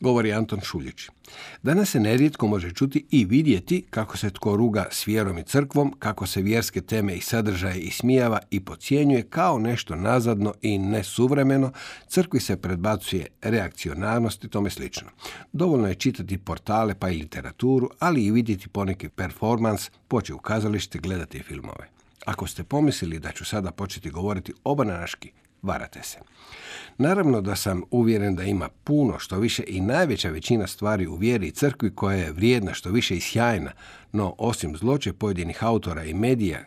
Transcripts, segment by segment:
Govori Anton Šuljić. Danas se nerijetko može čuti i vidjeti kako se tko ruga s vjerom i crkvom, kako se vjerske teme i sadržaje ismijava i pocijenjuje kao nešto nazadno i nesuvremeno, crkvi se predbacuje reakcionarnost i tome slično. Dovoljno je čitati portale pa i literaturu, ali i vidjeti poneki performans, poći u kazalište, gledati filmove. Ako ste pomislili da ću sada početi govoriti obananaški, varate se. Naravno da sam uvjeren da ima puno što više i najveća većina stvari u vjeri i crkvi koja je vrijedna što više i sjajna, no osim zloče pojedinih autora i medija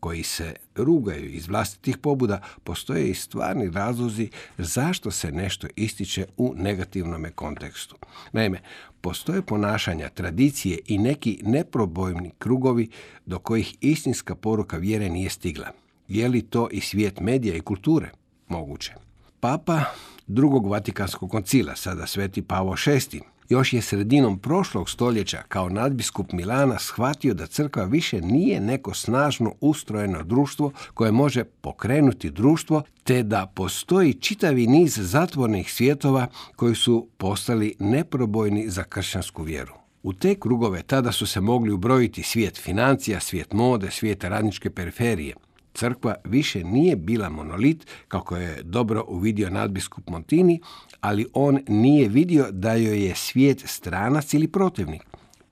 koji se rugaju iz vlastitih pobuda, postoje i stvarni razlozi zašto se nešto ističe u negativnom kontekstu. Naime, postoje ponašanja, tradicije i neki neprobojni krugovi do kojih istinska poruka vjere nije stigla. Je li to i svijet medija i kulture? Moguće. Papa drugog Vatikanskog koncila, sada sveti Pavo VI, još je sredinom prošlog stoljeća kao nadbiskup Milana shvatio da crkva više nije neko snažno ustrojeno društvo koje može pokrenuti društvo, te da postoji čitavi niz zatvornih svjetova koji su postali neprobojni za kršćansku vjeru. U te krugove tada su se mogli ubrojiti svijet financija, svijet mode, svijet radničke periferije – crkva više nije bila monolit, kako je dobro uvidio nadbiskup Montini, ali on nije vidio da joj je svijet stranac ili protivnik.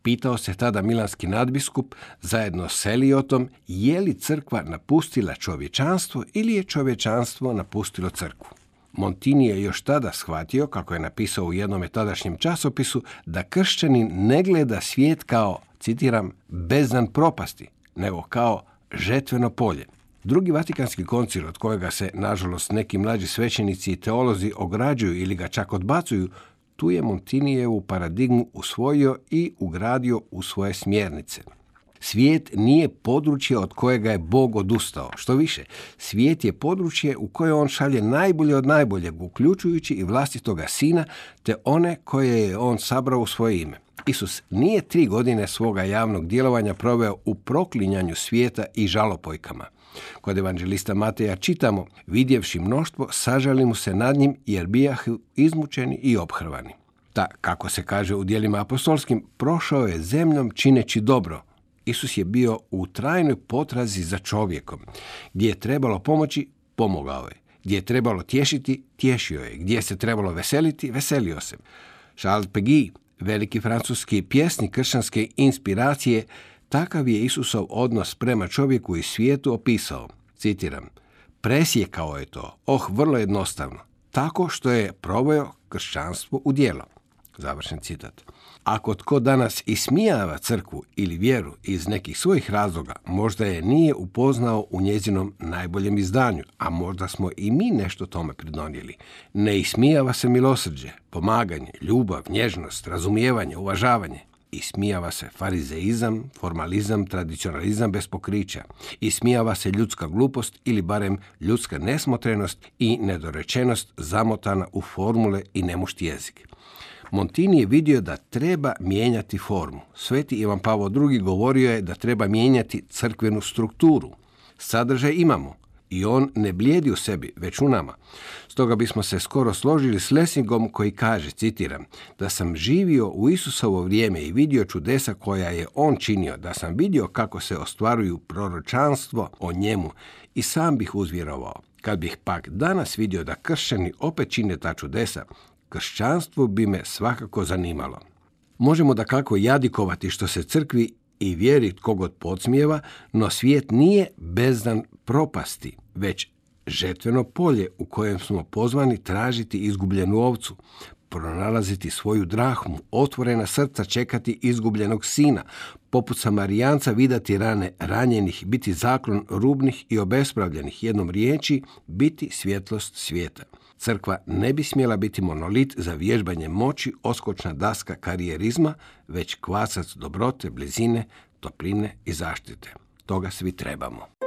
Pitao se tada milanski nadbiskup zajedno s Eliotom je li crkva napustila čovječanstvo ili je čovječanstvo napustilo crkvu. Montini je još tada shvatio, kako je napisao u jednom tadašnjem časopisu, da kršćanin ne gleda svijet kao, citiram, bezdan propasti, nego kao žetveno polje. Drugi Vatikanski koncil, od kojega se, nažalost, neki mlađi svećenici i teolozi ograđuju ili ga čak odbacuju, tu je Montinijevu paradigmu usvojio i ugradio u svoje smjernice. Svijet nije područje od kojega je Bog odustao. Što više, svijet je područje u koje on šalje najbolje od najboljeg, uključujući i vlastitoga sina, te one koje je on sabrao u svoje ime. Isus nije tri godine svoga javnog djelovanja proveo u proklinjanju svijeta i žalopojkama. Kod evanđelista Mateja čitamo, vidjevši mnoštvo, sažali mu se nad njim jer bijahu izmučeni i obhrvani. Ta, kako se kaže u dijelima apostolskim, prošao je zemljom čineći dobro. Isus je bio u trajnoj potrazi za čovjekom. Gdje je trebalo pomoći, pomogao je. Gdje je trebalo tješiti, tješio je. Gdje se trebalo veseliti, veselio se. Charles Peggy, veliki francuski pjesnik kršćanske inspiracije, Takav je Isusov odnos prema čovjeku i svijetu opisao, citiram, presjekao je to, oh, vrlo jednostavno, tako što je proveo kršćanstvo u dijelo. Završen citat. Ako tko danas ismijava crkvu ili vjeru iz nekih svojih razloga, možda je nije upoznao u njezinom najboljem izdanju, a možda smo i mi nešto tome pridonijeli. Ne ismijava se milosrđe, pomaganje, ljubav, nježnost, razumijevanje, uvažavanje. Ismijava se farizeizam, formalizam, tradicionalizam bez pokrića. Ismijava se ljudska glupost ili barem ljudska nesmotrenost i nedorečenost zamotana u formule i nemušti jezik. Montini je vidio da treba mijenjati formu. Sveti Ivan Pavo II. govorio je da treba mijenjati crkvenu strukturu. Sadržaj imamo, i on ne blijedi u sebi, već u nama. Stoga bismo se skoro složili s Lesingom koji kaže, citiram, da sam živio u Isusovo vrijeme i vidio čudesa koja je on činio, da sam vidio kako se ostvaruju proročanstvo o njemu i sam bih uzvjerovao. Kad bih pak danas vidio da kršćani opet čine ta čudesa, kršćanstvo bi me svakako zanimalo. Možemo da kako jadikovati što se crkvi i vjeri kogod podsmijeva, no svijet nije bezdan propasti, već žetveno polje u kojem smo pozvani tražiti izgubljenu ovcu, pronalaziti svoju drahmu, otvorena srca čekati izgubljenog sina, poput Samarijanca vidati rane ranjenih, biti zaklon rubnih i obespravljenih, jednom riječi biti svjetlost svijeta. Crkva ne bi smjela biti monolit za vježbanje moći, oskočna daska karijerizma, već kvasac dobrote, blizine, topline i zaštite. Toga svi trebamo.